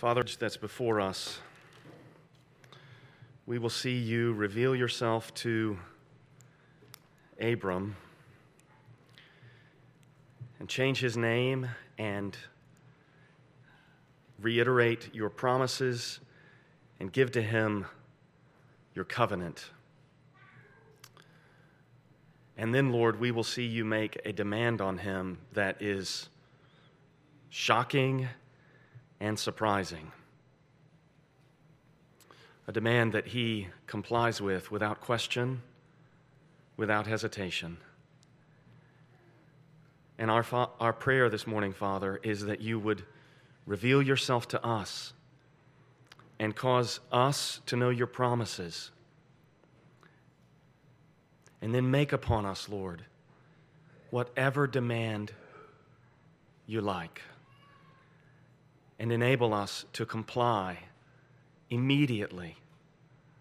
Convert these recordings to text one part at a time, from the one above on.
Father, that's before us, we will see you reveal yourself to Abram and change his name and reiterate your promises and give to him your covenant. And then, Lord, we will see you make a demand on him that is shocking and surprising. A demand that he complies with without question, without hesitation. And our, fa- our prayer this morning, Father, is that you would reveal yourself to us and cause us to know your promises. And then make upon us, Lord, whatever demand you like and enable us to comply immediately,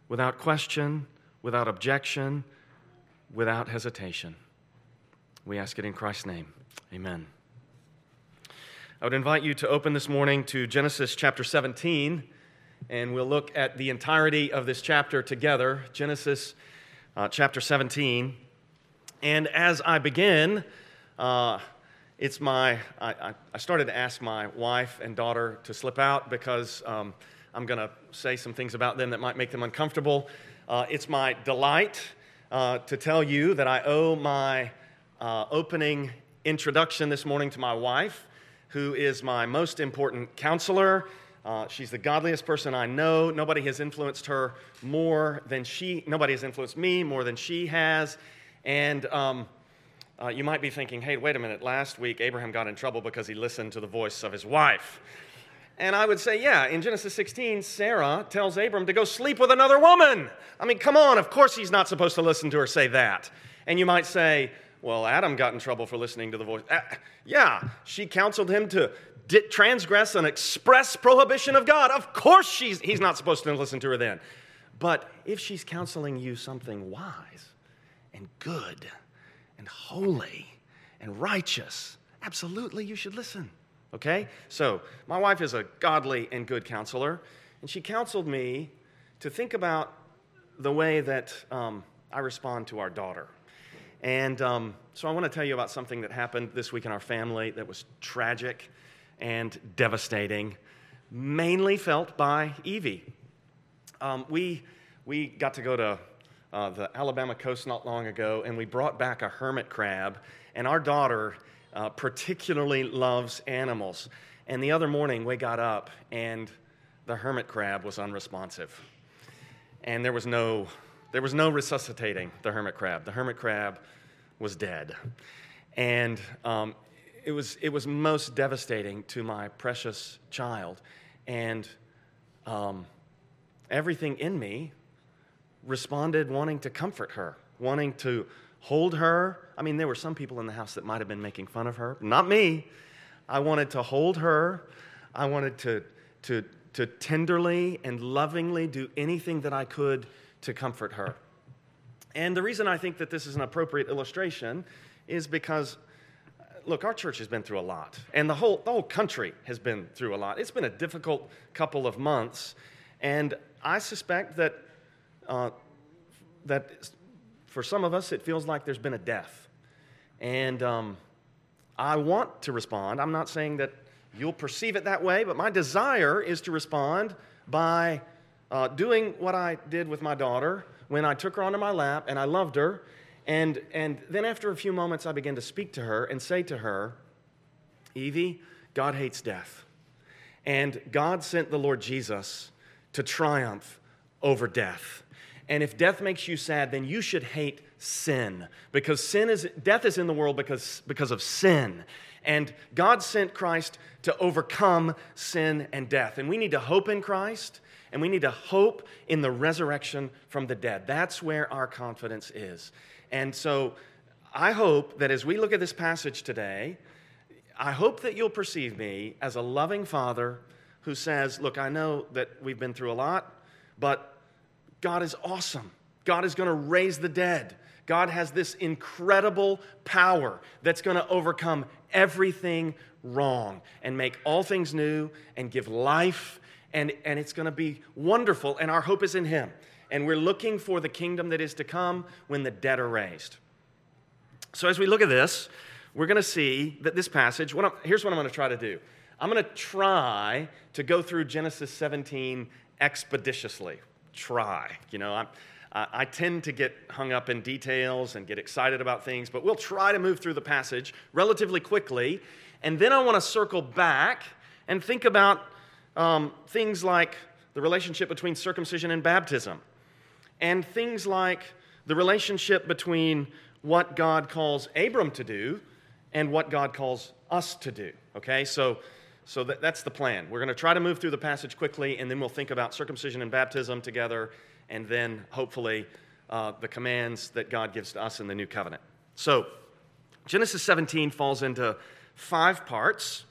without question, without objection, without hesitation. We ask it in Christ's name. Amen. I would invite you to open this morning to Genesis chapter 17, and we'll look at the entirety of this chapter together. Genesis uh, chapter 17. And as I begin, uh, it's my, I, I, started to ask my wife and daughter to slip out because um, I'm going to say some things about them that might make them uncomfortable. Uh, it's my delight uh, to tell you that I owe my uh, opening introduction this morning to my wife, who is my most important counselor. Uh, she's the godliest person I know. Nobody has influenced her more than she, nobody has influenced me more than she has. And, um, uh, you might be thinking, hey, wait a minute, last week Abraham got in trouble because he listened to the voice of his wife. And I would say, yeah, in Genesis 16, Sarah tells Abram to go sleep with another woman. I mean, come on, of course he's not supposed to listen to her say that. And you might say, well, Adam got in trouble for listening to the voice. Uh, yeah, she counseled him to di- transgress an express prohibition of God. Of course she's, he's not supposed to listen to her then. But if she's counseling you something wise and good, and holy and righteous, absolutely you should listen. Okay? So, my wife is a godly and good counselor, and she counseled me to think about the way that um, I respond to our daughter. And um, so, I want to tell you about something that happened this week in our family that was tragic and devastating, mainly felt by Evie. Um, we, we got to go to uh, the Alabama coast not long ago, and we brought back a hermit crab. And our daughter uh, particularly loves animals. And the other morning, we got up, and the hermit crab was unresponsive. And there was no, there was no resuscitating the hermit crab. The hermit crab was dead. And um, it, was, it was most devastating to my precious child. And um, everything in me responded wanting to comfort her, wanting to hold her. I mean, there were some people in the house that might have been making fun of her, not me. I wanted to hold her. I wanted to, to, to tenderly and lovingly do anything that I could to comfort her. And the reason I think that this is an appropriate illustration is because, look, our church has been through a lot, and the whole, the whole country has been through a lot. It's been a difficult couple of months, and I suspect that uh, that for some of us, it feels like there's been a death. And um, I want to respond. I'm not saying that you'll perceive it that way, but my desire is to respond by uh, doing what I did with my daughter when I took her onto my lap and I loved her. And, and then after a few moments, I began to speak to her and say to her, Evie, God hates death. And God sent the Lord Jesus to triumph over death. And if death makes you sad, then you should hate sin because sin is death is in the world because, because of sin. And God sent Christ to overcome sin and death. And we need to hope in Christ and we need to hope in the resurrection from the dead. That's where our confidence is. And so I hope that as we look at this passage today, I hope that you'll perceive me as a loving father who says, Look, I know that we've been through a lot, but God is awesome. God is going to raise the dead. God has this incredible power that's going to overcome everything wrong and make all things new and give life, and, and it's going to be wonderful. And our hope is in Him. And we're looking for the kingdom that is to come when the dead are raised. So, as we look at this, we're going to see that this passage, what here's what I'm going to try to do I'm going to try to go through Genesis 17 expeditiously. Try. You know, I'm I tend to get hung up in details and get excited about things, but we'll try to move through the passage relatively quickly. And then I want to circle back and think about um, things like the relationship between circumcision and baptism, and things like the relationship between what God calls Abram to do and what God calls us to do. Okay, so so that, that's the plan. We're going to try to move through the passage quickly, and then we'll think about circumcision and baptism together, and then hopefully uh, the commands that God gives to us in the new covenant. So, Genesis 17 falls into five parts,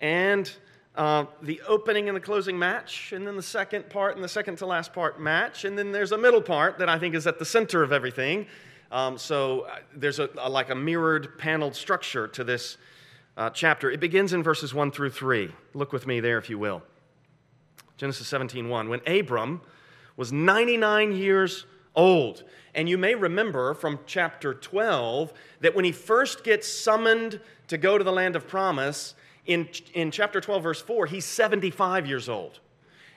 and uh, the opening and the closing match, and then the second part and the second to last part match, and then there's a middle part that I think is at the center of everything. Um, so uh, there's a, a, like a mirrored paneled structure to this uh, chapter. It begins in verses 1 through 3. Look with me there, if you will. Genesis 17 1. When Abram was 99 years old. And you may remember from chapter 12 that when he first gets summoned to go to the land of promise, in, in chapter 12, verse 4, he's 75 years old.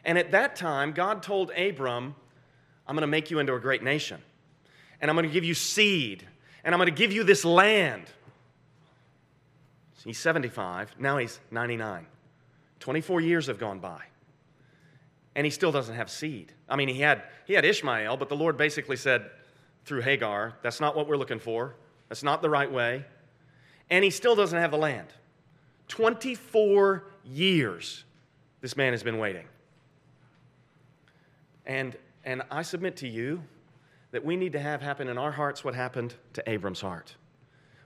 And at that time, God told Abram, I'm going to make you into a great nation, and I'm going to give you seed, and I'm going to give you this land. He's 75, now he's 99. 24 years have gone by and he still doesn't have seed. I mean, he had, he had Ishmael, but the Lord basically said through Hagar, that's not what we're looking for. That's not the right way. And he still doesn't have the land. 24 years this man has been waiting. And, and I submit to you that we need to have happen in our hearts what happened to Abram's heart.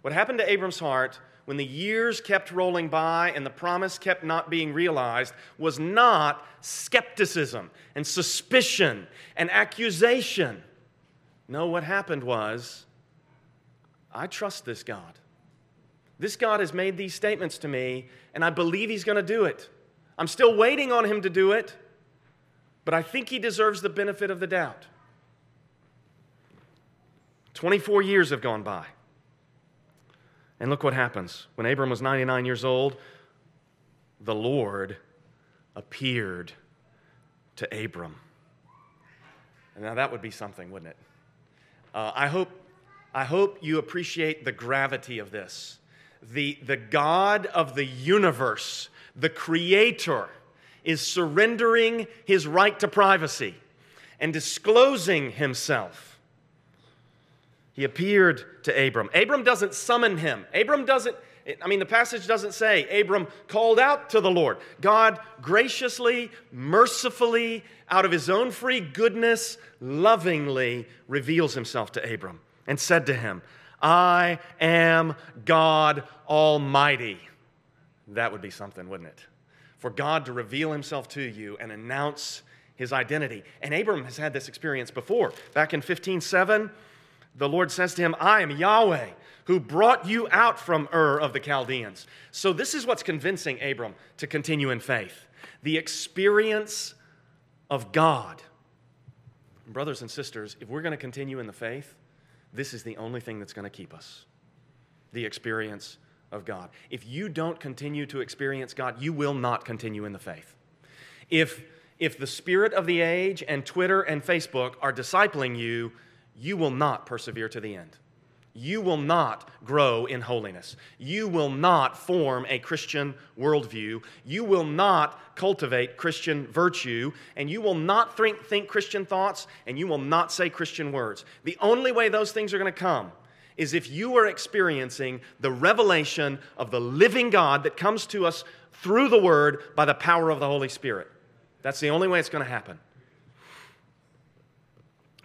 What happened to Abram's heart when the years kept rolling by and the promise kept not being realized was not skepticism and suspicion and accusation. No, what happened was, I trust this God. This God has made these statements to me, and I believe He's going to do it. I'm still waiting on Him to do it, but I think He deserves the benefit of the doubt. 24 years have gone by. And look what happens. When Abram was 99 years old, the Lord appeared to Abram. Now, that would be something, wouldn't it? Uh, I, hope, I hope you appreciate the gravity of this. The, the God of the universe, the Creator, is surrendering his right to privacy and disclosing himself he appeared to Abram. Abram doesn't summon him. Abram doesn't, I mean, the passage doesn't say Abram called out to the Lord. God graciously, mercifully, out of his own free goodness, lovingly reveals himself to Abram and said to him, I am God Almighty. That would be something, wouldn't it? For God to reveal himself to you and announce his identity. And Abram has had this experience before. Back in 15:7, the Lord says to him, I am Yahweh who brought you out from Ur of the Chaldeans. So, this is what's convincing Abram to continue in faith the experience of God. Brothers and sisters, if we're going to continue in the faith, this is the only thing that's going to keep us the experience of God. If you don't continue to experience God, you will not continue in the faith. If, if the spirit of the age and Twitter and Facebook are discipling you, you will not persevere to the end. You will not grow in holiness. You will not form a Christian worldview. You will not cultivate Christian virtue. And you will not think, think Christian thoughts. And you will not say Christian words. The only way those things are going to come is if you are experiencing the revelation of the living God that comes to us through the Word by the power of the Holy Spirit. That's the only way it's going to happen.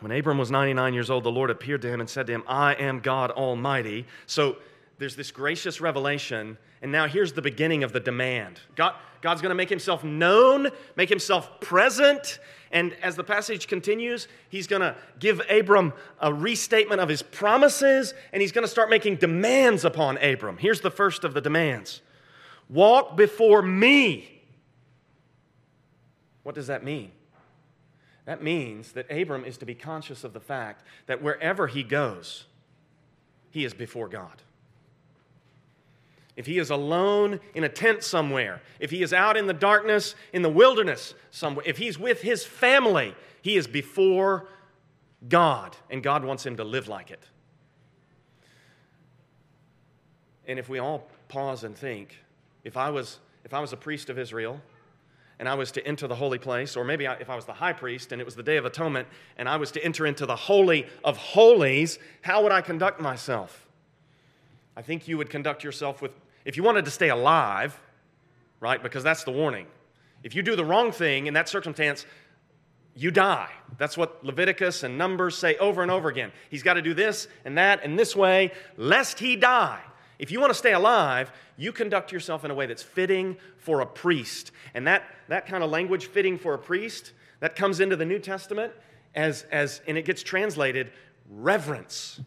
When Abram was 99 years old, the Lord appeared to him and said to him, I am God Almighty. So there's this gracious revelation, and now here's the beginning of the demand. God, God's going to make himself known, make himself present, And as the passage continues, he's going to give Abram a restatement of his promises, and he's going to start making demands upon Abram. Here's the first of the demands Walk before me. What does that mean? That means that Abram is to be conscious of the fact that wherever he goes, he is before God if he is alone in a tent somewhere, if he is out in the darkness, in the wilderness somewhere, if he's with his family, he is before God, and God wants him to live like it. And if we all pause and think, if I was, if I was a priest of Israel, and I was to enter the holy place, or maybe I, if I was the high priest and it was the Day of Atonement and I was to enter into the Holy of Holies, how would I conduct myself? I think you would conduct yourself with if you wanted to stay alive, right, because that's the warning. If you do the wrong thing in that circumstance, you die. That's what Leviticus and Numbers say over and over again. He's got to do this and that and this way, lest he die. If you want to stay alive, you conduct yourself in a way that's fitting for a priest. And that, that kind of language, fitting for a priest, that comes into the New Testament as, as and it gets translated reverence.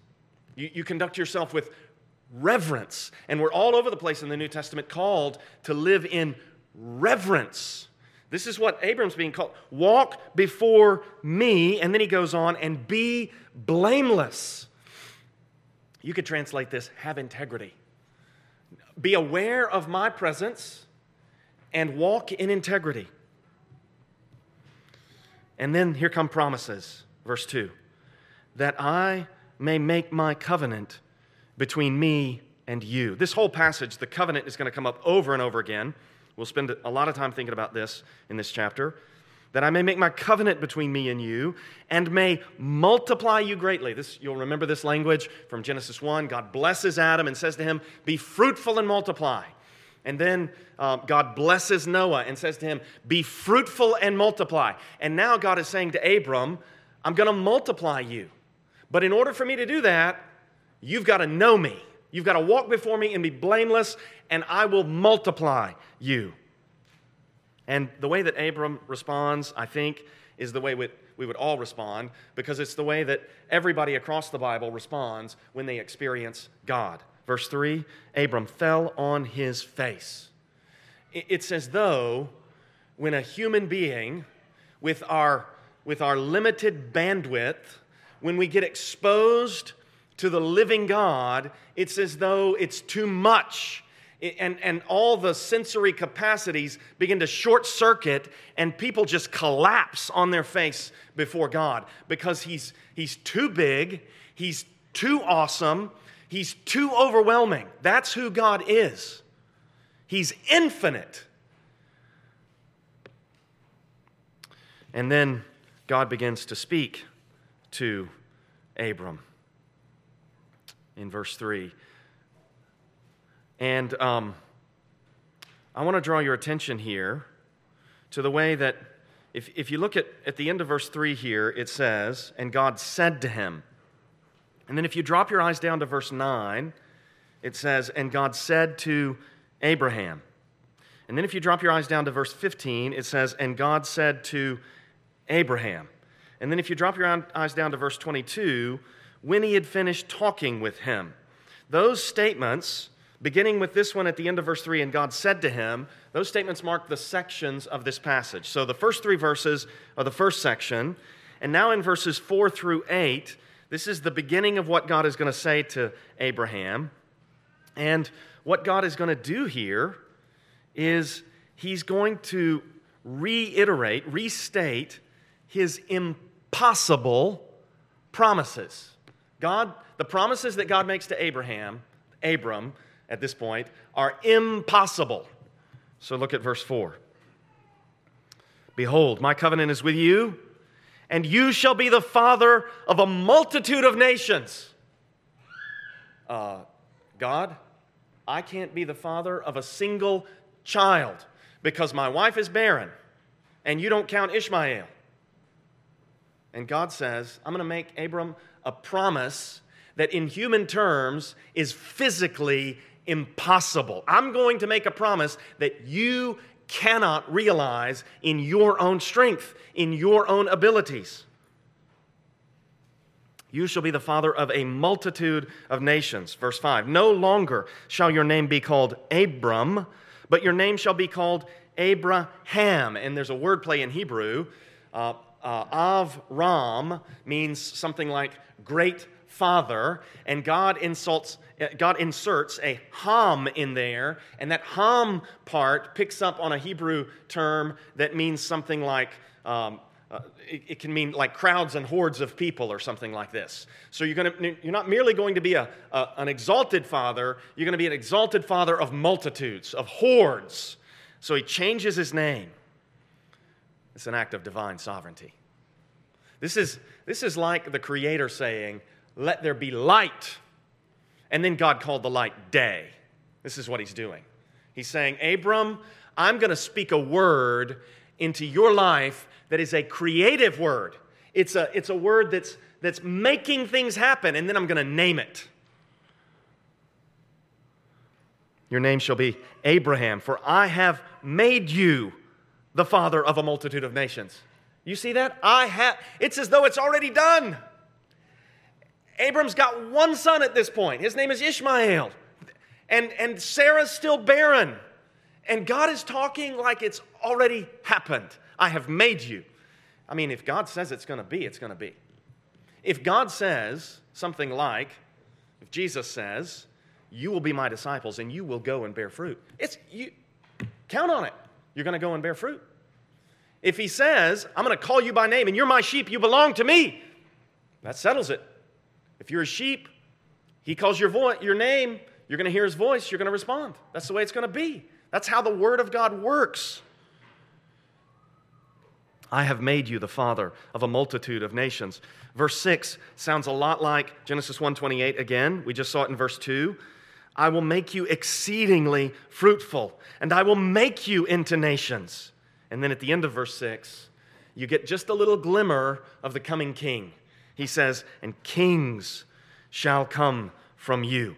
You, you conduct yourself with reverence. And we're all over the place in the New Testament called to live in reverence. This is what Abram's being called. Walk before me. And then he goes on, and be blameless. You could translate this have integrity. Be aware of my presence and walk in integrity. And then here come promises. Verse 2 that I may make my covenant between me and you. This whole passage, the covenant, is going to come up over and over again. We'll spend a lot of time thinking about this in this chapter. That I may make my covenant between me and you, and may multiply you greatly. This, you'll remember this language from Genesis 1. God blesses Adam and says to him, Be fruitful and multiply. And then uh, God blesses Noah and says to him, Be fruitful and multiply. And now God is saying to Abram, I'm going to multiply you. But in order for me to do that, You've got to know me. You've got to walk before me and be blameless, and I will multiply you. And the way that Abram responds, I think, is the way we, we would all respond because it's the way that everybody across the Bible responds when they experience God. Verse 3 Abram fell on his face. It's as though when a human being with our, with our limited bandwidth, when we get exposed to the living God, it's as though it's too much. And, and all the sensory capacities begin to short circuit, and people just collapse on their face before God because he's, he's too big, he's too awesome, he's too overwhelming. That's who God is. He's infinite. And then God begins to speak to Abram in verse 3. And um, I want to draw your attention here to the way that, if, if you look at, at the end of verse 3 here, it says, And God said to him. And then if you drop your eyes down to verse 9, it says, And God said to Abraham. And then if you drop your eyes down to verse 15, it says, And God said to Abraham. And then if you drop your eyes down to verse 22, when he had finished talking with him. Those statements, beginning with this one at the end of verse 3, and God said to him, those statements mark the sections of this passage. So the first three verses are the first section. And now in verses 4 through 8, this is the beginning of what God is going to say to Abraham. And what God is going to do here is he's going to reiterate, restate his impossible promises. God, the promises that God makes to Abraham, Abram at this point, are impossible. So look at verse 4. Behold, my covenant is with you, and you shall be the father of a multitude of nations. Uh, God, I can't be the father of a single child because my wife is barren and you don't count Ishmael. And God says, I'm going to make Abram a promise that in human terms is physically impossible. I'm going to make a promise that you cannot realize in your own strength, in your own abilities. You shall be the father of a multitude of nations. Verse 5 No longer shall your name be called Abram, but your name shall be called Abraham. And there's a wordplay in Hebrew. Uh, uh, Avram means something like great father, and God insults, God inserts a ham in there, and that ham part picks up on a Hebrew term that means something like um, uh, it, it, can mean like crowds and hordes of people or something like this. So you're, gonna, you're not merely going to be a, a, an exalted father, you're going to be an exalted father of multitudes, of hordes. So he changes his name. It's an act of divine sovereignty. This is, this is like the Creator saying, Let there be light. And then God called the light day. This is what he's doing. He's saying, Abram, I'm going to speak a word into your life that is a creative word. It's a, it's a word that's, that's making things happen, and then I'm going to name it. Your name shall be Abraham, for I have made you the father of a multitude of nations. You see that? I have, it's as though it's already done. Abram's got one son at this point. His name is Ishmael. And, and Sarah's still barren. And God is talking like it's already happened. I have made you. I mean, if God says it's going to be, it's going to be. If God says something like, if Jesus says, you will be my disciples and you will go and bear fruit, it's you count on it. You're going to go and bear fruit. If he says, I'm going to call you by name and you're my sheep, you belong to me, that settles it. If you're a sheep, he calls your, vo- your name, you're going to hear his voice, you're going to respond. That's the way it's going to be. That's how the word of God works. I have made you the father of a multitude of nations. Verse 6 sounds a lot like Genesis 1:28 again. We just saw it in verse 2. I will make you exceedingly fruitful, and I will make you into nations. And then at the end of verse 6, you get just a little glimmer of the coming king. He says, And kings shall come from you.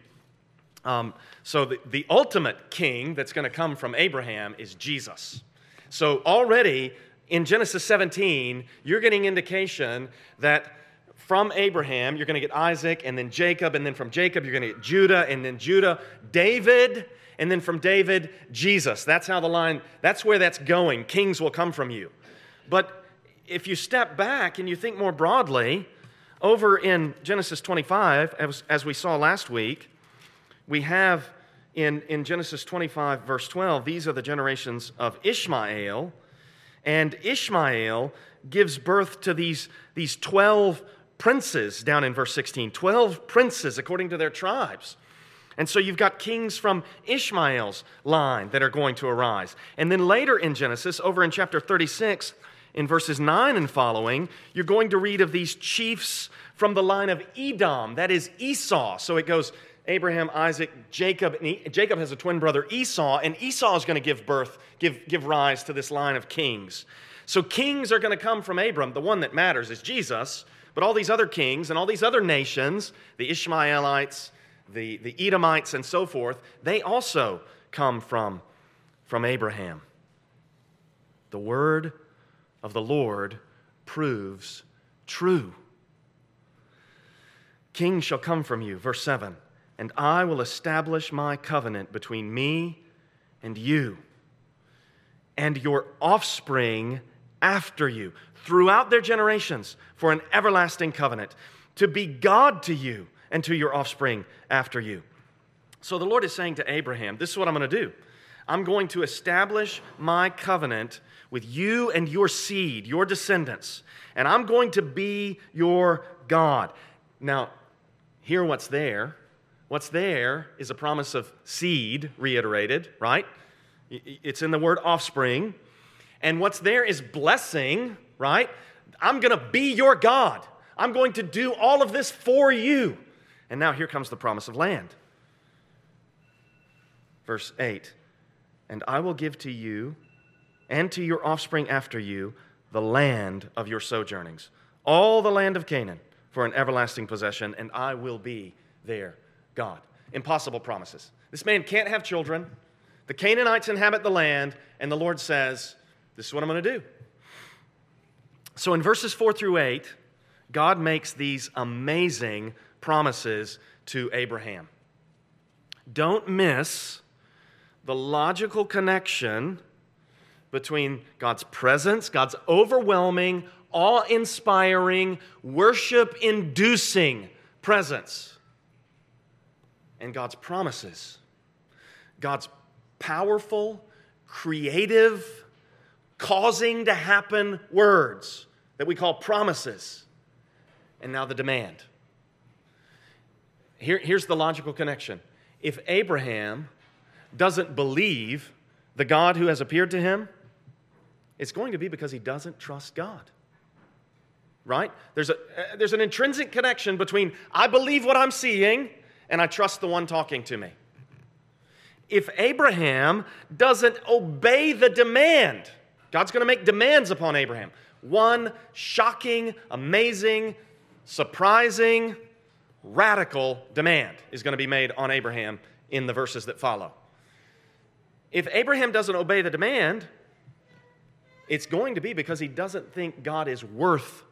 Um, so the, the ultimate king that's going to come from Abraham is Jesus. So already in Genesis 17, you're getting indication that from Abraham, you're going to get Isaac, and then Jacob, and then from Jacob, you're going to get Judah, and then Judah, David, and then from David, Jesus. That's how the line, that's where that's going. Kings will come from you. But if you step back and you think more broadly, over in Genesis 25, as, as we saw last week, we have in, in Genesis 25, verse 12, these are the generations of Ishmael and Ishmael gives birth to these, these 12 princes down in verse 16. 12 princes according to their tribes. And so you've got kings from Ishmael's line that are going to arise. And then later in Genesis, over in chapter 36, in verses 9 and following, you're going to read of these chiefs from the line of Edom, that is Esau. So it goes Abraham, Isaac, Jacob. Jacob has a twin brother, Esau, and Esau is going to give birth, give, give rise to this line of kings. So kings are going to come from Abram. The one that matters is Jesus, but all these other kings and all these other nations, the Ishmaelites, the, the Edomites, and so forth, they also come from, from Abraham. The word of the Lord proves true. Kings shall come from you. Verse 7 and I will establish my covenant between me and you and your offspring after you throughout their generations for an everlasting covenant to be God to you and to your offspring after you. So the Lord is saying to Abraham, This is what I'm going to do. I'm going to establish my covenant with you and your seed, your descendants, and I'm going to be your God. Now, hear what's there What's there is a promise of seed, reiterated, right? It's in the word offspring. And what's there is blessing, right? I'm going to be your God. I'm going to do all of this for you. And now here comes the promise of land. Verse 8 And I will give to you and to your offspring after you the land of your sojournings, all the land of Canaan for an everlasting possession, and I will be their God. Impossible promises. This man can't have children. The Canaanites inhabit the land, and the Lord says, This is what I'm going to do. So in verses 4 through 8, God makes these amazing promises to Abraham. Don't miss the logical connection between God's presence, God's overwhelming, awe inspiring, worship inducing presence, and God's promises. God's powerful, creative, causing to happen words that we call promises. And now the demand. Here, here's the logical connection. If Abraham doesn't believe the God who has appeared to him, it's going to be because he doesn't trust God. Right? There's, a, uh, there's an intrinsic connection between I believe what I'm seeing and I trust the one talking to me. If Abraham doesn't obey the demand, God's going to make demands upon Abraham. One shocking, amazing, surprising, radical demand is going to be made on Abraham in the verses that follow. If Abraham doesn't obey the demand, it's going to be because he doesn't think God is worth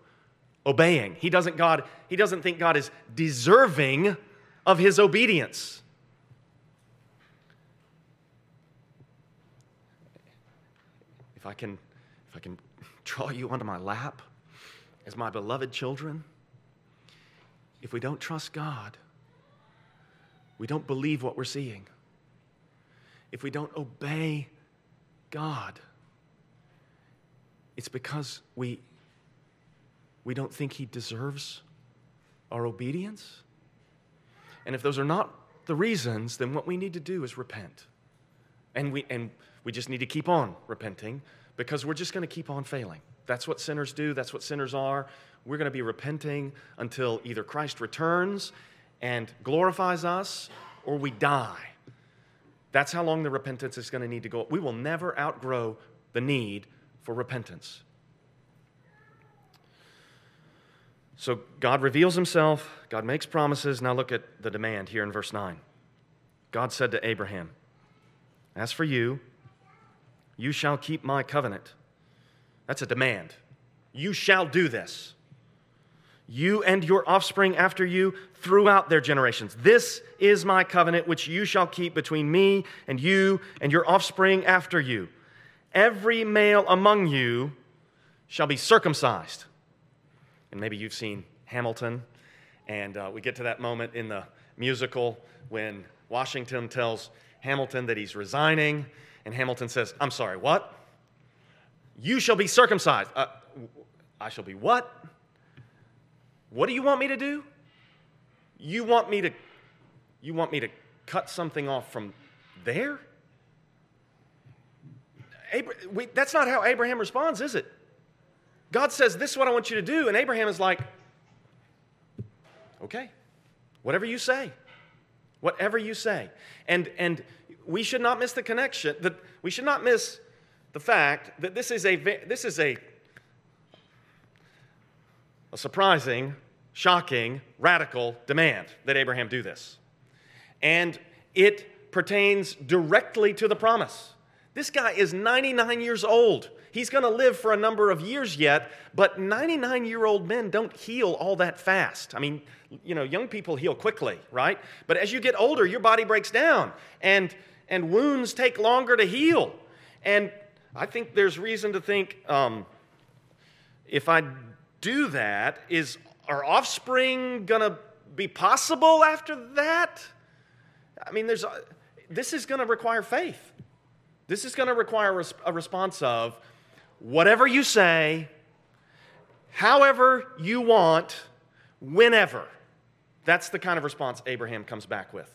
obeying. He doesn't, God, he doesn't think God is deserving of his obedience. If I can, if I can draw you onto my lap as my beloved children, if we don't trust God, we don't believe what we're seeing. If we don't obey God, it's because we, we don't think He deserves our obedience. And if those are not the reasons, then what we need to do is repent. And we, and we just need to keep on repenting because we're just going to keep on failing. That's what sinners do, that's what sinners are. We're going to be repenting until either Christ returns and glorifies us or we die. That's how long the repentance is going to need to go. We will never outgrow the need for repentance. So God reveals himself, God makes promises. Now look at the demand here in verse 9. God said to Abraham, As for you, you shall keep my covenant. That's a demand. You shall do this. You and your offspring after you throughout their generations. This is my covenant which you shall keep between me and you and your offspring after you every male among you shall be circumcised. And maybe you've seen Hamilton, and uh, we get to that moment in the musical when Washington tells Hamilton that he's resigning, and Hamilton says, I'm sorry, what? You shall be circumcised. Uh, I shall be what? What do you want me to do? You want me to you want me to cut something off from there? We, that's not how Abraham responds, is it? God says, This is what I want you to do. And Abraham is like, Okay, whatever you say. Whatever you say. And, and we should not miss the connection, that we should not miss the fact that this is a, this is a, a surprising, shocking, radical demand that Abraham do this. And it pertains directly to the promise. This guy is 99 years old. He's going to live for a number of years yet, but 99 year old men don't heal all that fast. I mean, you know, young people heal quickly, right? But as you get older, your body breaks down and, and wounds take longer to heal. And I think there's reason to think um, if I do that, is our offspring going to be possible after that? I mean, there's, this is going to require faith. This is going to require a response of whatever you say, however you want, whenever. That's the kind of response Abraham comes back with.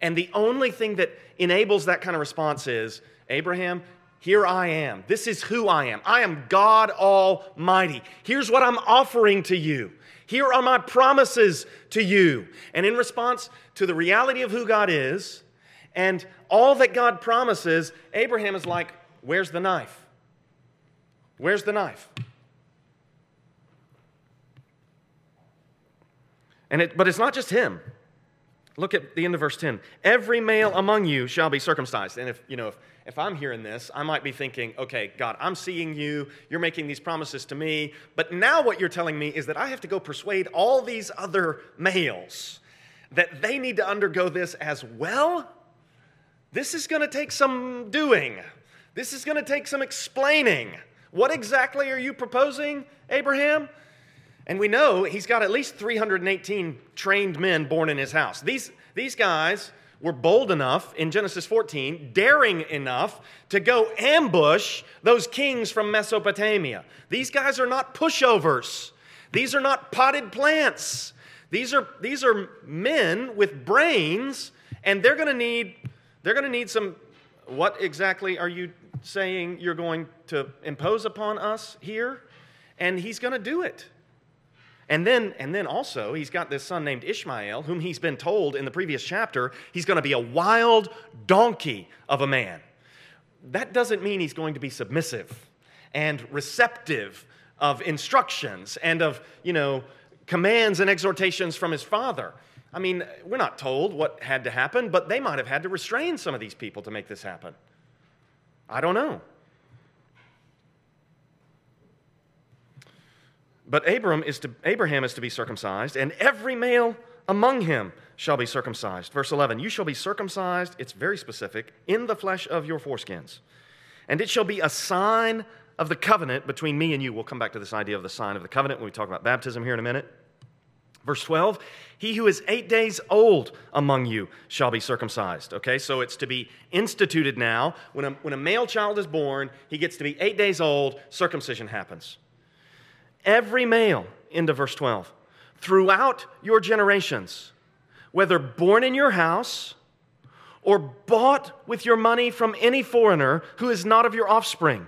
And the only thing that enables that kind of response is Abraham, here I am. This is who I am. I am God Almighty. Here's what I'm offering to you. Here are my promises to you. And in response to the reality of who God is, and all that God promises, Abraham is like, Where's the knife? Where's the knife? And it, but it's not just him. Look at the end of verse 10. Every male among you shall be circumcised. And if, you know, if, if I'm hearing this, I might be thinking, okay, God, I'm seeing you. You're making these promises to me. But now what you're telling me is that I have to go persuade all these other males that they need to undergo this as well? This is going to take some doing. This is going to take some explaining. What exactly are you proposing, Abraham? And we know he's got at least 318 trained men born in his house. These, these guys were bold enough in Genesis 14, daring enough to go ambush those kings from Mesopotamia. These guys are not pushovers, these are not potted plants. These are, these are men with brains, and they're going to need they're going to need some. What exactly are you saying you're going to impose upon us here? And he's going to do it. And then, and then also, he's got this son named Ishmael, whom he's been told in the previous chapter he's going to be a wild donkey of a man. That doesn't mean he's going to be submissive and receptive of instructions and of, you know, commands and exhortations from his father. I mean, we're not told what had to happen, but they might have had to restrain some of these people to make this happen. I don't know. But Abram is to, Abraham is to be circumcised, and every male among him shall be circumcised. Verse 11, you shall be circumcised, it's very specific, in the flesh of your foreskins. And it shall be a sign of the covenant between me and you. We'll come back to this idea of the sign of the covenant when we talk about baptism here in a minute. Verse 12, he who is eight days old among you shall be circumcised. Okay, so it's to be instituted now. When a, when a male child is born, he gets to be eight days old, circumcision happens every male, into verse 12, throughout your generations, whether born in your house or bought with your money from any foreigner who is not of your offspring.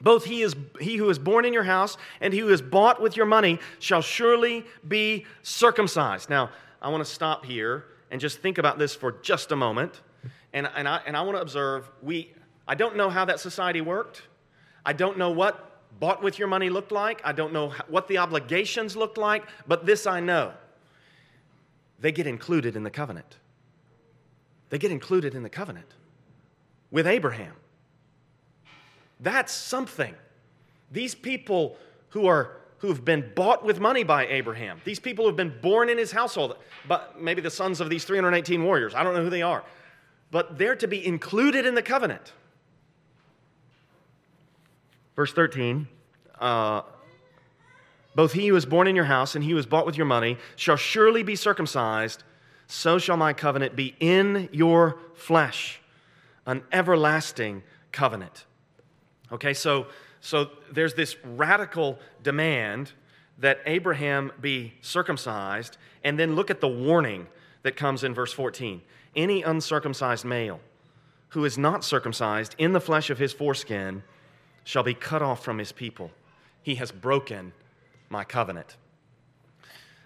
Both he, is, he who is born in your house and he who is bought with your money shall surely be circumcised. Now, I want to stop here and just think about this for just a moment. And, and, I, and I want to observe we, I don't know how that society worked. I don't know what bought with your money looked like. I don't know what the obligations looked like, but this I know. They get included in the covenant. They get included in the covenant with Abraham. That's something. These people who are who've been bought with money by Abraham, these people who've been born in his household, but maybe the sons of these 318 warriors, I don't know who they are, but they're to be included in the covenant. Verse 13 uh, Both he who is born in your house and he who is bought with your money shall surely be circumcised, so shall my covenant be in your flesh, an everlasting covenant. Okay, so, so there's this radical demand that Abraham be circumcised, and then look at the warning that comes in verse 14. Any uncircumcised male who is not circumcised in the flesh of his foreskin shall be cut off from his people. He has broken my covenant.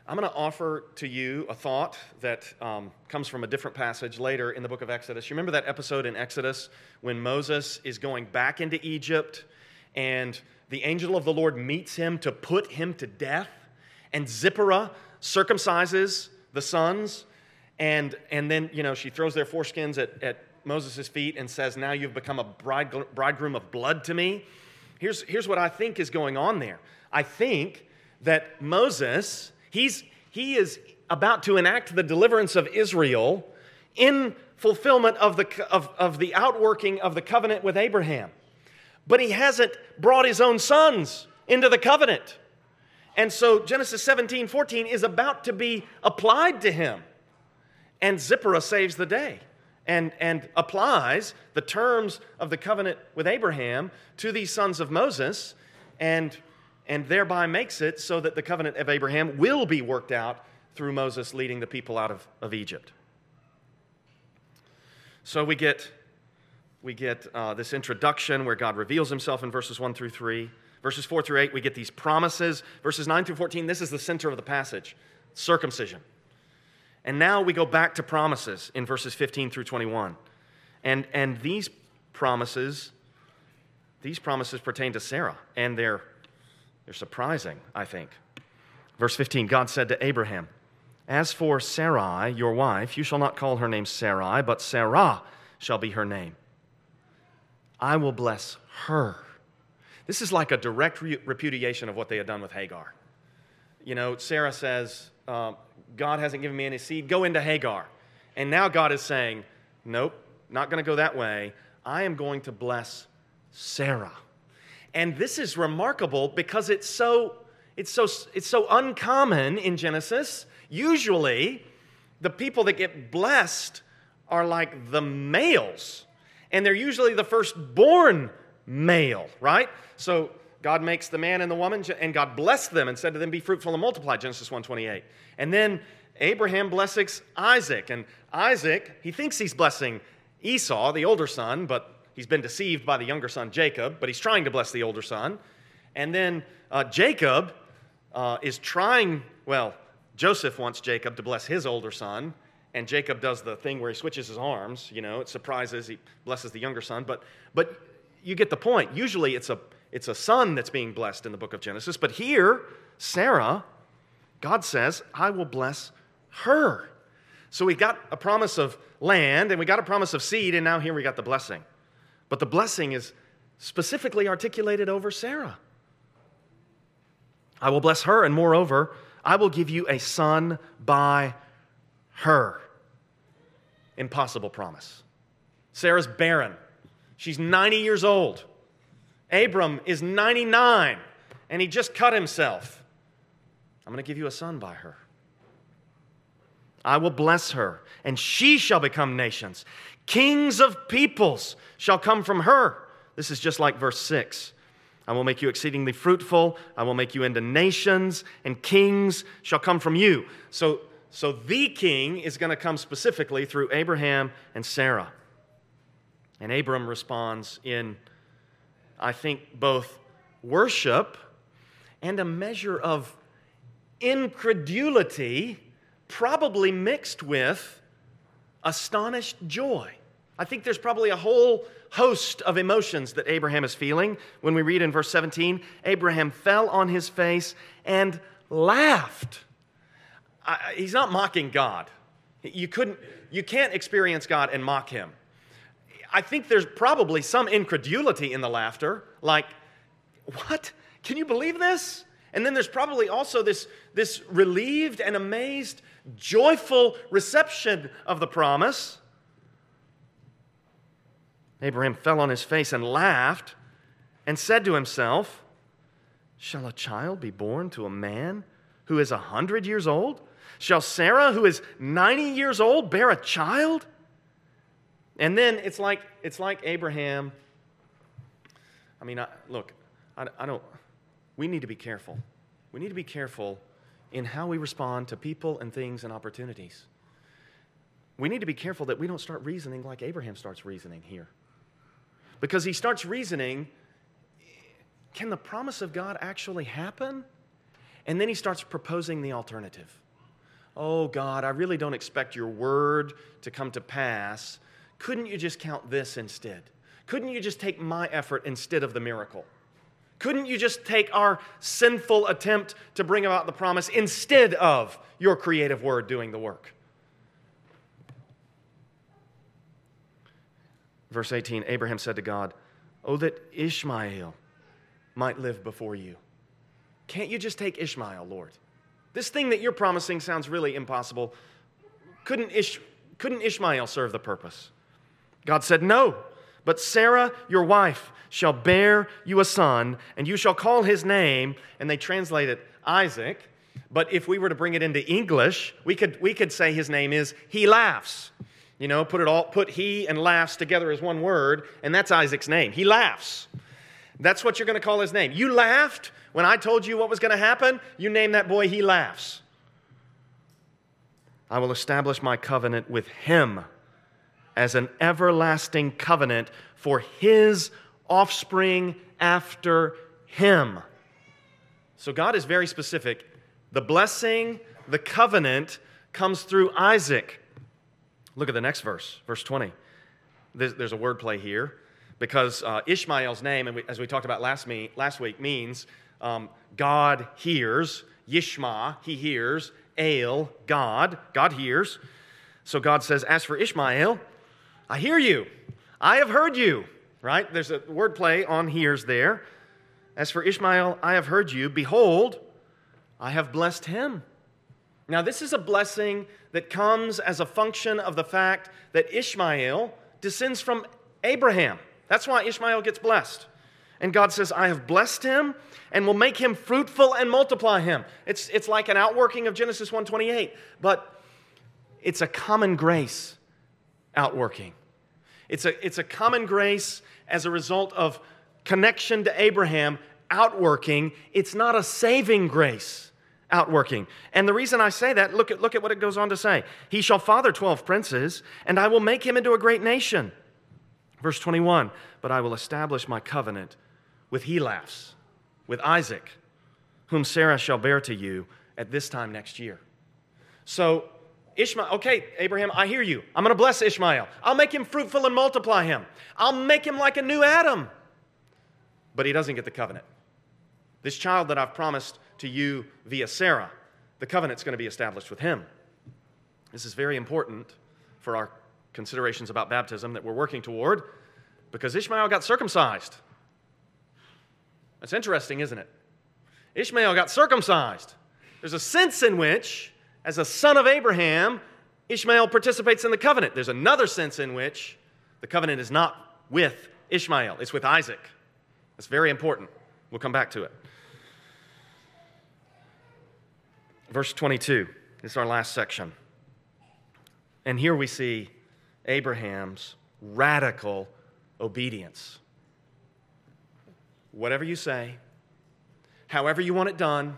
I'm going to offer to you a thought that um, comes from a different passage later in the book of Exodus. You remember that episode in Exodus when Moses is going back into Egypt and the angel of the Lord meets him to put him to death? And Zipporah circumcises the sons, and, and then, you know, she throws their foreskins at, at Moses' feet and says, Now you've become a bride, bridegroom of blood to me. Here's, here's what I think is going on there. I think that Moses, he's, he is about to enact the deliverance of Israel in fulfillment of the, of, of the outworking of the covenant with Abraham. But he hasn't brought his own sons into the covenant. And so Genesis 17, 14 is about to be applied to him. And Zipporah saves the day and, and applies the terms of the covenant with Abraham to these sons of Moses and, and thereby makes it so that the covenant of Abraham will be worked out through Moses leading the people out of, of Egypt. So we get, we get uh, this introduction where God reveals himself in verses 1 through 3. Verses 4 through 8, we get these promises. Verses 9 through 14, this is the center of the passage circumcision. And now we go back to promises in verses 15 through 21. And, and these promises, these promises pertain to Sarah, and they're, they're surprising, I think. Verse 15 God said to Abraham, As for Sarai, your wife, you shall not call her name Sarai, but Sarah shall be her name. I will bless her. This is like a direct re- repudiation of what they had done with Hagar. You know, Sarah says, uh, God hasn't given me any seed, go into Hagar. And now God is saying, Nope, not going to go that way. I am going to bless Sarah. And this is remarkable because it's so, it's so, it's so uncommon in Genesis Usually, the people that get blessed are like the males, and they're usually the firstborn male, right? So God makes the man and the woman, and God blessed them and said to them, Be fruitful and multiply, Genesis 1:28. And then Abraham blesses Isaac, and Isaac, he thinks he's blessing Esau, the older son, but he's been deceived by the younger son, Jacob, but he's trying to bless the older son. And then uh, Jacob uh, is trying, well, Joseph wants Jacob to bless his older son, and Jacob does the thing where he switches his arms. You know, it surprises, he blesses the younger son. But, but you get the point. Usually it's a, it's a son that's being blessed in the book of Genesis. But here, Sarah, God says, I will bless her. So we got a promise of land, and we got a promise of seed, and now here we got the blessing. But the blessing is specifically articulated over Sarah. I will bless her, and moreover, I will give you a son by her. Impossible promise. Sarah's barren. She's 90 years old. Abram is 99 and he just cut himself. I'm going to give you a son by her. I will bless her, and she shall become nations. Kings of peoples shall come from her. This is just like verse 6. I will make you exceedingly fruitful. I will make you into nations, and kings shall come from you. So, so the king is going to come specifically through Abraham and Sarah. And Abram responds in, I think, both worship and a measure of incredulity, probably mixed with astonished joy. I think there's probably a whole host of emotions that Abraham is feeling. When we read in verse 17, Abraham fell on his face and laughed. I, he's not mocking God. You, couldn't, you can't experience God and mock him. I think there's probably some incredulity in the laughter, like, what? Can you believe this? And then there's probably also this, this relieved and amazed, joyful reception of the promise. Abraham fell on his face and laughed and said to himself, Shall a child be born to a man who is a hundred years old? Shall Sarah, who is 90 years old, bear a child? And then it's like, it's like Abraham. I mean, I, look, I, I don't, we need to be careful. We need to be careful in how we respond to people and things and opportunities. We need to be careful that we don't start reasoning like Abraham starts reasoning here because he starts reasoning can the promise of God actually happen? And then he starts proposing the alternative. Oh, God, I really don't expect your word to come to pass. Couldn't you just count this instead? Couldn't you just take my effort instead of the miracle? Couldn't you just take our sinful attempt to bring about the promise instead of your creative word doing the work? Verse 18 Abraham said to God, Oh, that Ishmael might live before you. Can't you just take Ishmael, Lord? This thing that you're promising sounds really impossible. Couldn't, Ish, couldn't Ishmael serve the purpose? God said, No, but Sarah, your wife, shall bear you a son, and you shall call his name, and they translate it Isaac. But if we were to bring it into English, we could, we could say his name is He Laughs. You know, put it all, put he and laughs together as one word, and that's Isaac's name. He laughs. That's what you're going to call his name. You laughed when I told you what was going to happen. You name that boy, he laughs. I will establish my covenant with him as an everlasting covenant for his offspring after him. So God is very specific. The blessing, the covenant comes through Isaac. Look at the next verse, verse 20. There's, a word play here because uh, Ishmael's name, and we, as we talked about last, me, last week, means um, God hears. Yishma, he hears. El, God. God hears. So God says, As for Ishmael, I hear you. I have heard you. Right? There's a word play on hears there. As for Ishmael, I have heard you. Behold, I have blessed him. Now, this is a blessing that comes as a function of the fact that Ishmael descends from Abraham. That's why Ishmael gets blessed. And God says, I have blessed him and will make him fruitful and multiply him. It's, it's like an outworking of Genesis 128, but it's a common grace outworking. It's a, it's a common grace as a result of connection to Abraham outworking. It's not a saving grace outworking. And the reason I say that, look at, look at what it goes on to say. He shall father 12 princes, and I will make him into a great nation. Verse 21 But I will establish my covenant with Helaph, with Isaac, whom Sarah shall bear to you at this time next year. So, Ishmael, okay, Abraham, I hear you. I'm going to bless Ishmael. I'll make him fruitful and multiply him. I'll make him like a new Adam. But he doesn't get the covenant. This child that I've promised to you via Sarah, the covenant's going to be established with him. This is very important for our considerations about baptism that we're working toward because Ishmael got circumcised. That's interesting, isn't it? Ishmael got circumcised. There's a sense in which, as a son of Abraham, Ishmael participates in the covenant. There's another sense in which the covenant is not with Ishmael, it's with Isaac. That's very important. We'll come back to it. Verse 22 this is our last section. And here we see Abraham's radical obedience. Whatever you say, however you want it done,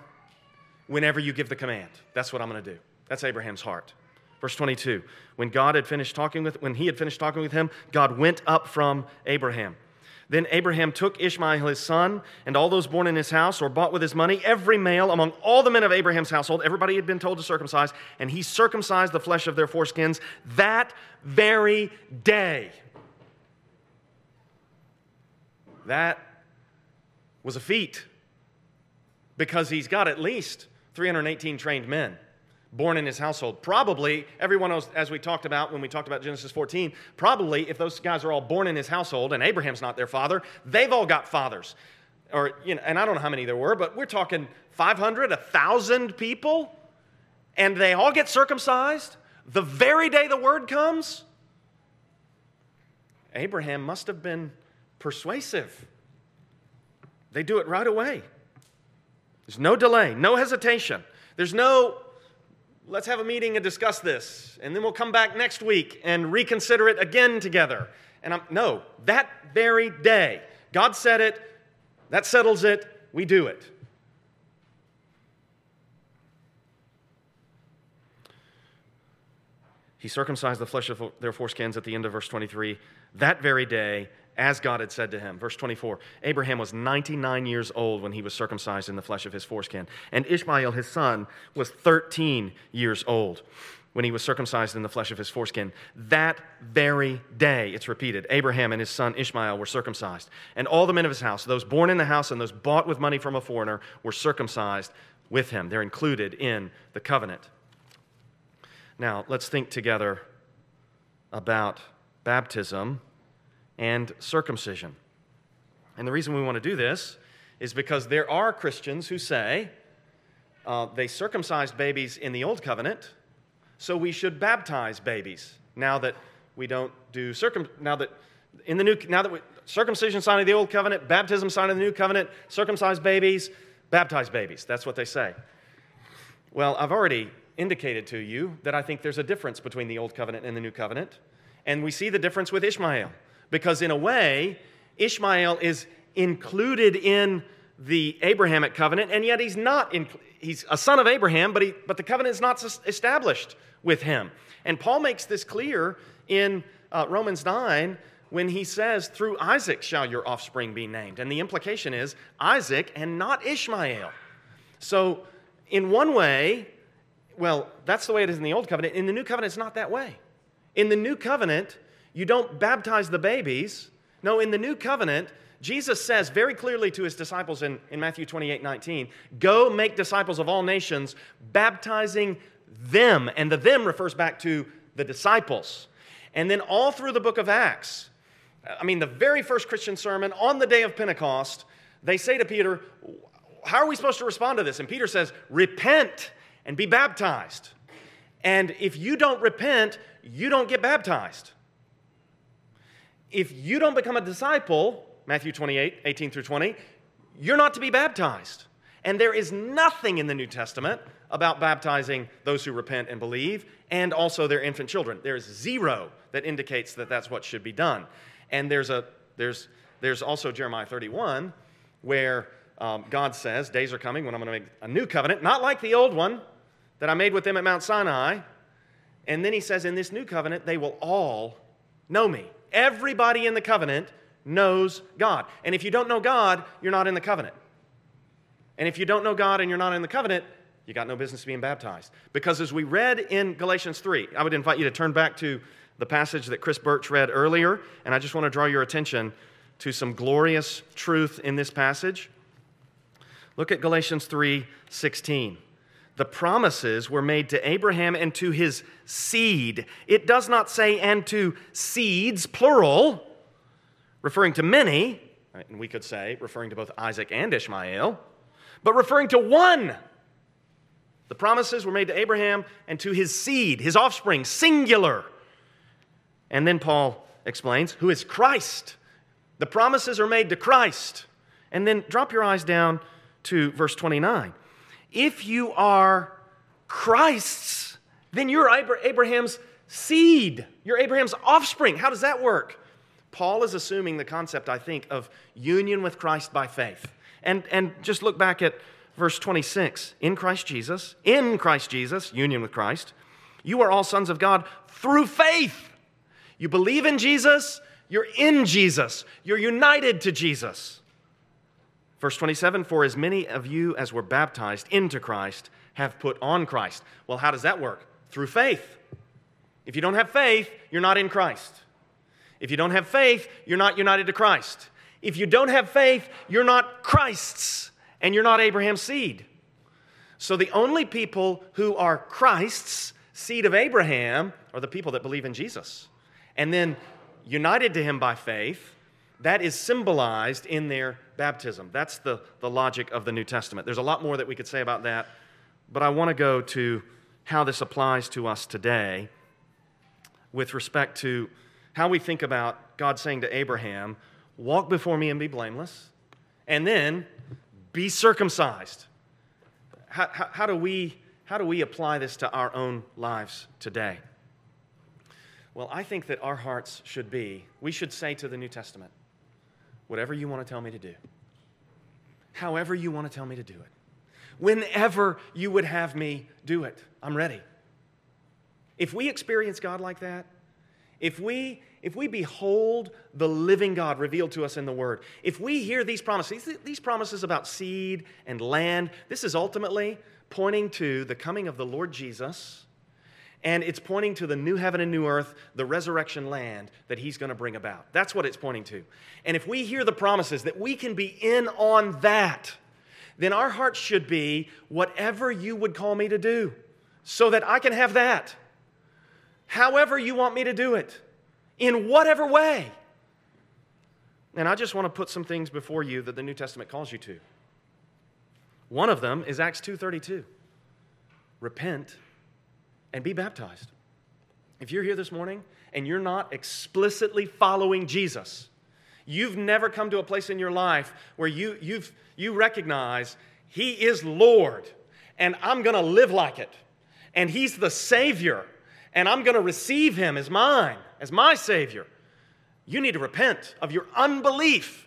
whenever you give the command. That's what I'm going to do. That's Abraham's heart. Verse 22. When God had finished talking with when he had finished talking with him, God went up from Abraham. Then Abraham took Ishmael his son, and all those born in his house or bought with his money, every male among all the men of Abraham's household, everybody had been told to circumcise, and he circumcised the flesh of their foreskins that very day. That was a feat because he's got at least 318 trained men born in his household. Probably, everyone as we talked about when we talked about Genesis 14, probably if those guys are all born in his household and Abraham's not their father, they've all got fathers. Or, you know, and I don't know how many there were, but we're talking 500, 1,000 people, and they all get circumcised the very day the word comes. Abraham must have been persuasive. They do it right away. There's no delay, no hesitation. There's no let's have a meeting and discuss this, and then we'll come back next week and reconsider it again together. And I'm, no, that very day, God said it, that settles it, we do it. He circumcised the flesh of their foreskins at the end of verse 23 that very day as God had said to him. Verse 24 Abraham was 99 years old when he was circumcised in the flesh of his foreskin, and Ishmael, his son, was 13 years old when he was circumcised in the flesh of his foreskin. That very day, it's repeated, Abraham and his son Ishmael were circumcised. And all the men of his house, those born in the house and those bought with money from a foreigner, were circumcised with him. They're included in the covenant. Now, let's think together about baptism and circumcision. And the reason we want to do this is because there are Christians who say uh, they circumcised babies in the Old Covenant, so we should baptize babies now that we don't do circum now that in the new now that we, circumcision sign of the old covenant baptism sign of the new covenant circumcised babies baptize babies. That's what they say. Well i've already indicated to you that i think there's a difference between the old covenant and the new covenant and we see the difference with ishmael because, in a way, Ishmael is included in the Abrahamic covenant, and yet he's not, in, he's a son of Abraham, but, he, but the covenant is not established with him. And Paul makes this clear in uh, Romans 9 when he says, Through Isaac shall your offspring be named. And the implication is Isaac and not Ishmael. So, in one way, well, that's the way it is in the Old Covenant. In the New Covenant, it's not that way. In the New Covenant, you don't baptize the babies. No, in the new covenant, Jesus says very clearly to his disciples in, in Matthew 28 19, Go make disciples of all nations, baptizing them. And the them refers back to the disciples. And then all through the book of Acts, I mean, the very first Christian sermon on the day of Pentecost, they say to Peter, How are we supposed to respond to this? And Peter says, Repent and be baptized. And if you don't repent, you don't get baptized. If you don't become a disciple, Matthew 28, 18 through 20, you're not to be baptized. And there is nothing in the New Testament about baptizing those who repent and believe, and also their infant children. There's zero that indicates that that's what should be done. And there's, a, there's, there's also Jeremiah 31, where um, God says, Days are coming when I'm going to make a new covenant, not like the old one that I made with them at Mount Sinai. And then he says, In this new covenant, they will all know me. Everybody in the covenant knows God. And if you don't know God, you're not in the covenant. And if you don't know God and you're not in the covenant, you got no business being baptized. Because as we read in Galatians 3, I would invite you to turn back to the passage that Chris Birch read earlier, and I just want to draw your attention to some glorious truth in this passage. Look at Galatians 3 16. The promises were made to Abraham and to his seed. It does not say, and to seeds, plural, referring to many, and we could say, referring to both Isaac and Ishmael, but referring to one. The promises were made to Abraham and to his seed, his offspring, singular. And then Paul explains, who is Christ. The promises are made to Christ. And then drop your eyes down to verse 29. If you are Christ's, then you're Abraham's seed, you're Abraham's offspring. How does that work? Paul is assuming the concept, I think, of union with Christ by faith. And, and just look back at verse 26. In Christ Jesus, in Christ Jesus, union with Christ, you are all sons of God through faith. You believe in Jesus, you're in Jesus, you're united to Jesus. Verse 27 For as many of you as were baptized into Christ have put on Christ. Well, how does that work? Through faith. If you don't have faith, you're not in Christ. If you don't have faith, you're not united to Christ. If you don't have faith, you're not Christ's and you're not Abraham's seed. So the only people who are Christ's seed of Abraham are the people that believe in Jesus. And then united to him by faith, that is symbolized in their baptism. That's the, the logic of the New Testament. There's a lot more that we could say about that, but I want to go to how this applies to us today with respect to how we think about God saying to Abraham, Walk before me and be blameless, and then be circumcised. How, how, how, do we, how do we apply this to our own lives today? Well, I think that our hearts should be, we should say to the New Testament, whatever you want to tell me to do, however you want to tell me to do it, whenever you would have me do it, I'm ready. If we experience God like that, if we, if we behold the living God revealed to us in the Word, if we hear these promises, these promises about seed and land, this is ultimately pointing to the coming of the Lord Jesus, and it's pointing to the new heaven and new earth, the resurrection land that He's going to bring about. That's what it's pointing to. And if we hear the promises that we can be in on that, then our hearts should be whatever you would call me to do so that I can have that however you want me to do it, in whatever way. And I just want to put some things before you that the New Testament calls you to. One of them is Acts 2:32. Repent and be baptized. If you're here this morning and you're not explicitly following Jesus, you've never come to a place in your life where you, you've, you recognize He is Lord and I'm going to live like it. And He's the Savior and I'm going to receive him as mine, as my Savior. You need to repent of your unbelief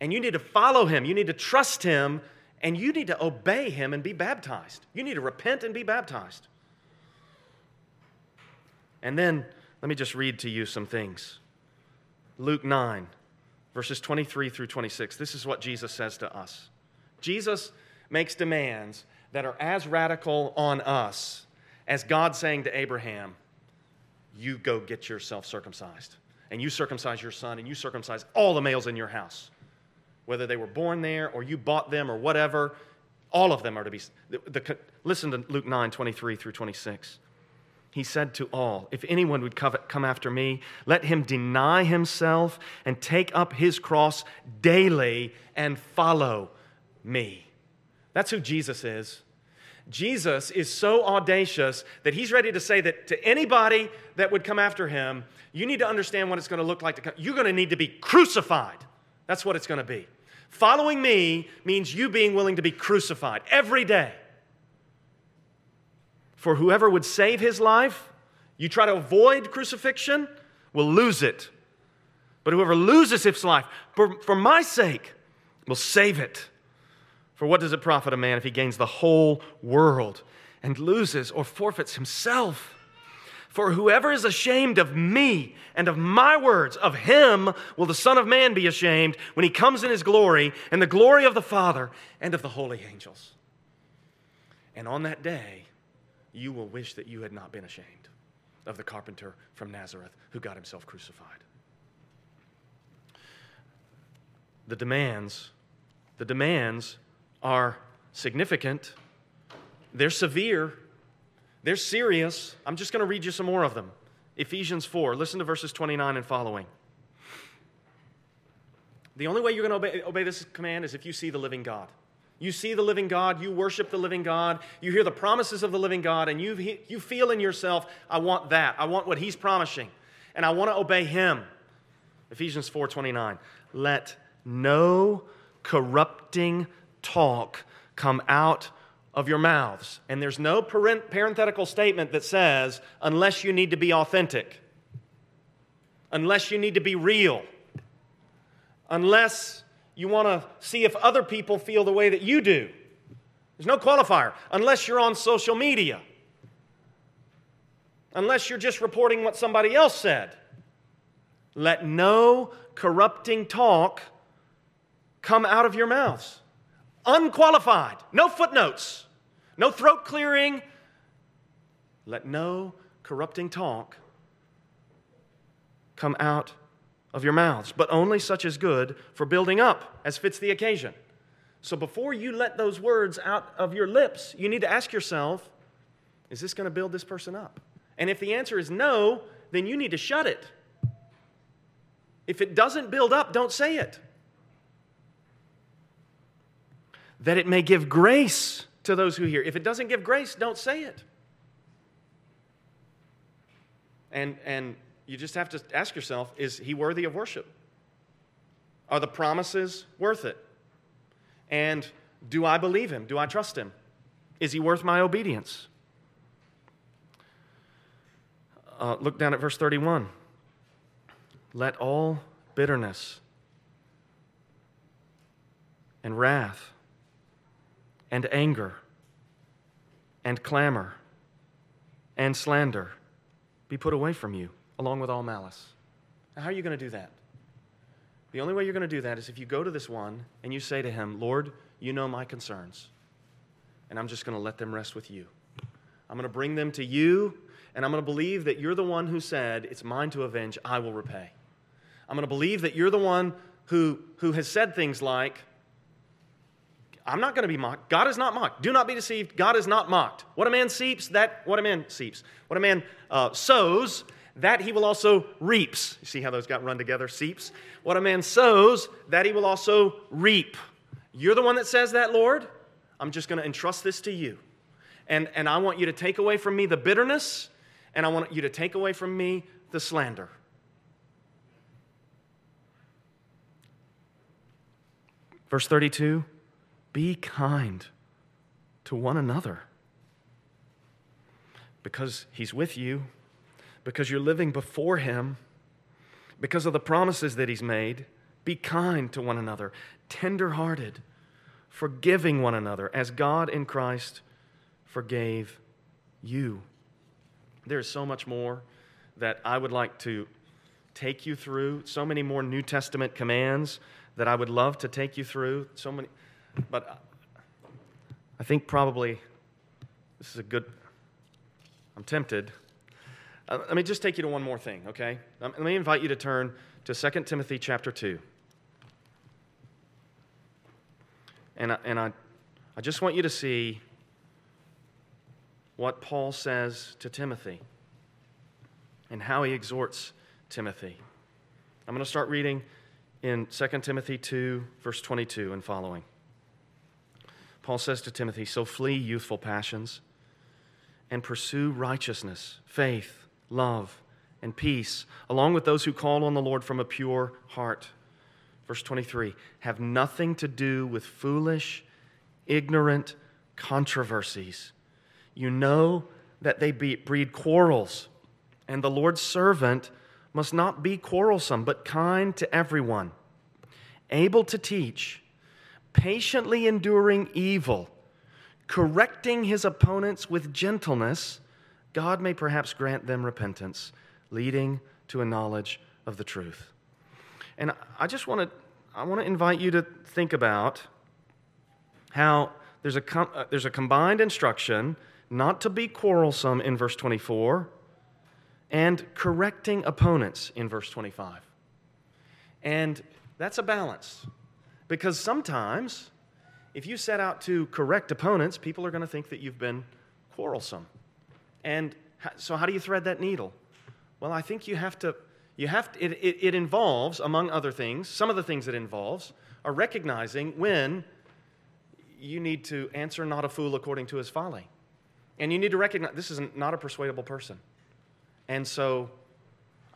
and you need to follow him. You need to trust him and you need to obey him and be baptized. You need to repent and be baptized. And then let me just read to you some things. Luke 9, verses 23 through 26. This is what Jesus says to us. Jesus makes demands that are as radical on us as God saying to Abraham, You go get yourself circumcised, and you circumcise your son, and you circumcise all the males in your house. whether they were born there or you bought them or whatever, all of them are to be. The, the, listen to Luke 9 23 through 26. He said to all, If anyone would come after me, let him deny himself and take up his cross daily and follow me. That's who Jesus is. Jesus is so audacious that he's ready to say that to anybody that would come after him, you need to understand what it's going to look like to come. You're going to need to be crucified. That's what it's going to be. Following me means you being willing to be crucified every day. For whoever would save his life, you try to avoid crucifixion, will lose it. But whoever loses his life for, for my sake will save it. For what does it profit a man if he gains the whole world and loses or forfeits himself? For whoever is ashamed of me and of my words, of him will the Son of Man be ashamed when he comes in his glory and the glory of the Father and of the holy angels. And on that day, you will wish that you had not been ashamed of the carpenter from Nazareth who got himself crucified. The demands, the demands are significant, they're severe, they're serious. I'm just going to read you some more of them. Ephesians 4, listen to verses 29 and following. The only way you're going to obey, obey this command is if you see the living God. You see the living God, you worship the living God, you hear the promises of the living God, and you, you feel in yourself, I want that. I want what He's promising, and I want to obey Him. Ephesians 4:29. Let no corrupting talk come out of your mouths. And there's no parenthetical statement that says, unless you need to be authentic, unless you need to be real, unless you want to see if other people feel the way that you do. There's no qualifier unless you're on social media, unless you're just reporting what somebody else said. Let no corrupting talk come out of your mouths. Unqualified, no footnotes, no throat clearing. Let no corrupting talk come out of your mouths, but only such as good for building up as fits the occasion. So before you let those words out of your lips, you need to ask yourself, is this going to build this person up? And if the answer is no, then you need to shut it. If it doesn't build up, don't say it. That it may give grace to those who hear. If it doesn't give grace, don't say it. And, and you just have to ask yourself is he worthy of worship? Are the promises worth it? And do I believe him? Do I trust him? Is he worth my obedience? Uh, look down at verse 31. Let all bitterness and wrath and anger and clamor and slander be put away from you along with all malice. Now, how are you going to do that? The only way you're going to do that is if you go to this one and you say to him, Lord, you know my concerns, and I'm just going to let them rest with you. I'm going to bring them to you, and I'm going to believe that you're the one who said, It's mine to avenge, I will repay. I'm going to believe that you're the one who, who has said things like, I'm not going to be mocked. God is not mocked. Do not be deceived. God is not mocked. What a man seeps, that what a man seeps. What a man uh, sows, that he will also reaps. You see how those got run together? Seeps. What a man sows, that he will also reap. You're the one that says that, Lord. I'm just going to entrust this to you. And, and I want you to take away from me the bitterness, and I want you to take away from me the slander. Verse 32 Be kind to one another because he's with you because you're living before Him, because of the promises that He's made. Be kind to one another, tenderhearted, forgiving one another, as God in Christ forgave you. There's so much more that I would like to take you through, so many more New Testament commands that I would love to take you through, so many, but I think probably this is a good, I'm tempted uh, let me just take you to one more thing, okay? Um, let me invite you to turn to 2 Timothy chapter 2. and I, and I, I just want you to see what Paul says to Timothy and how he exhorts Timothy. I'm going to start reading in 2 Timothy 2, verse 22 and following. Paul says to Timothy, So flee youthful passions and pursue righteousness, faith, love, and peace, along with those who call on the Lord from a pure heart. Verse 23 Have nothing to do with foolish, ignorant controversies. You know that they breed quarrels, and the Lord's servant must not be quarrelsome, but kind to everyone, able to teach, patiently enduring evil, correcting his opponents with gentleness. God may perhaps grant them repentance, leading to a knowledge of the truth. And I just want to I want to invite you to think about how there's a, com- uh, there's a combined instruction not to be quarrelsome in verse 24 and correcting opponents in verse 25. And that's a balance because sometimes if you set out to correct opponents, people are going to think that you've been quarrelsome. And so, how do you thread that needle? Well, I think you have to, you have to, it, it, it involves, among other things, some of the things it involves are recognizing when you need to answer not a fool according to his folly. And you need to recognize this is not a persuadable person. And so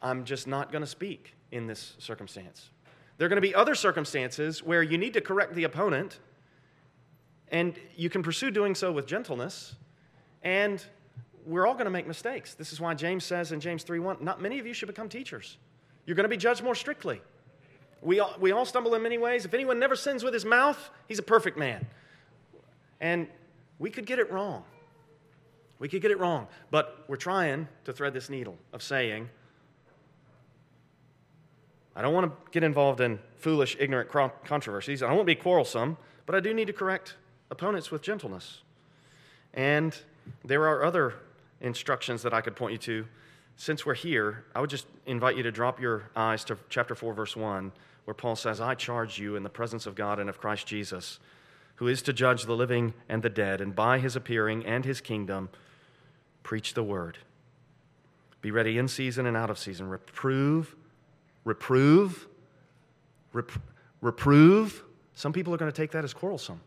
I'm just not going to speak in this circumstance. There are going to be other circumstances where you need to correct the opponent, and you can pursue doing so with gentleness, and we're all going to make mistakes. This is why James says in James 3:1, not many of you should become teachers. You're going to be judged more strictly. We all, we all stumble in many ways. If anyone never sins with his mouth, he's a perfect man. And we could get it wrong. We could get it wrong, but we're trying to thread this needle of saying, I don't want to get involved in foolish, ignorant controversies. I to be quarrelsome, but I do need to correct opponents with gentleness. And there are other instructions that I could point you to. Since we're here, I would just invite you to drop your eyes to chapter 4, verse 1, where Paul says, I charge you in the presence of God and of Christ Jesus, who is to judge the living and the dead, and by his appearing and his kingdom, Preach the word. Be ready in season and out of season. Reprove, reprove, rep- reprove. Some people are going to take that as quarrelsome.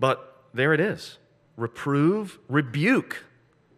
But there it is reprove, rebuke,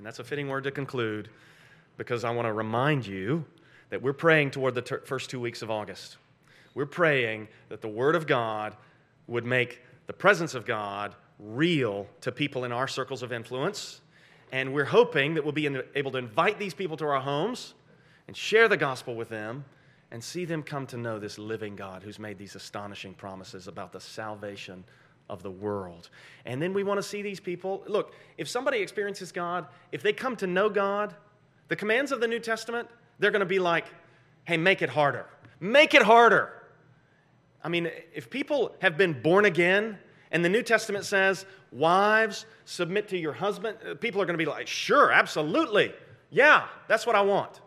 And that's a fitting word to conclude because I want to remind you that we're praying toward the ter- first two weeks of August. We're praying that the Word of God would make the presence of God real to people in our circles of influence. And we're hoping that we'll be able to invite these people to our homes and share the gospel with them and see them come to know this living God who's made these astonishing promises about the salvation of the world. And then we want to see these people. Look, if somebody experiences God, if they come to know God, the commands of the New Testament, they're going to be like, hey, make it harder. Make it harder. I mean, if people have been born again, and the New Testament says, wives, submit to your husband, uh, people are going to be like, sure, absolutely. Yeah, that's what I want.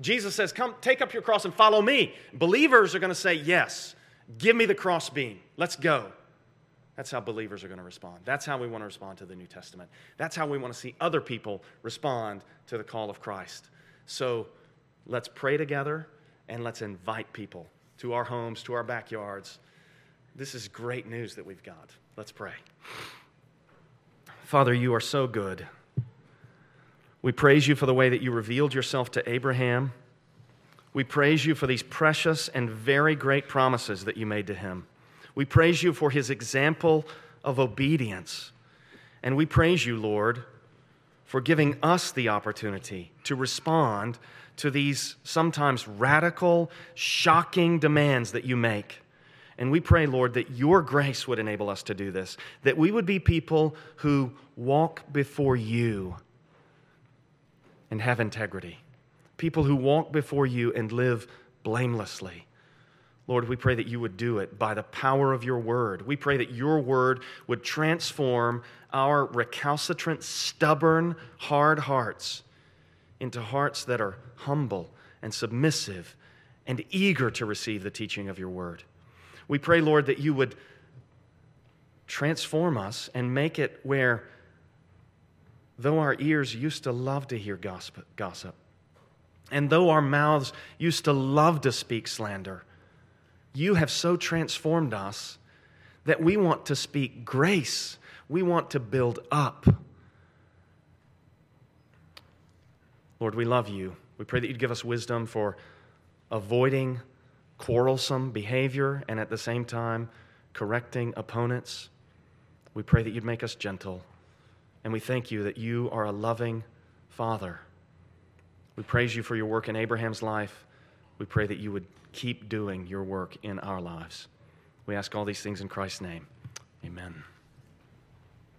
Jesus says, come take up your cross and follow me. Believers are going to say, yes, give me the cross beam. Let's go. That's how believers are going to respond. That's how we want to respond to the New Testament. That's how we want to see other people respond to the call of Christ. So let's pray together and let's invite people to our homes, to our backyards. This is great news that we've got. Let's pray. Father, you are so good. We praise you for the way that you revealed yourself to Abraham. We praise you for these precious and very great promises that you made to him. We praise you for his example of obedience. And we praise you, Lord, for giving us the opportunity to respond to these sometimes radical, shocking demands that you make. And we pray, Lord, that your grace would enable us to do this, that we would be people who walk before you and have integrity, people who walk before you and live blamelessly. Lord, we pray that you would do it by the power of your word. We pray that your word would transform our recalcitrant, stubborn, hard hearts into hearts that are humble and submissive and eager to receive the teaching of your word. We pray, Lord, that you would transform us and make it where, though our ears used to love to hear gossip, and though our mouths used to love to speak slander, you have so transformed us that we want to speak grace. We want to build up. Lord, we love you. We pray that you'd give us wisdom for avoiding quarrelsome behavior and at the same time correcting opponents. We pray that you'd make us gentle. And we thank you that you are a loving Father. We praise you for your work in Abraham's life. We pray that you would keep doing your work in our lives. We ask all these things in Christ's name. Amen.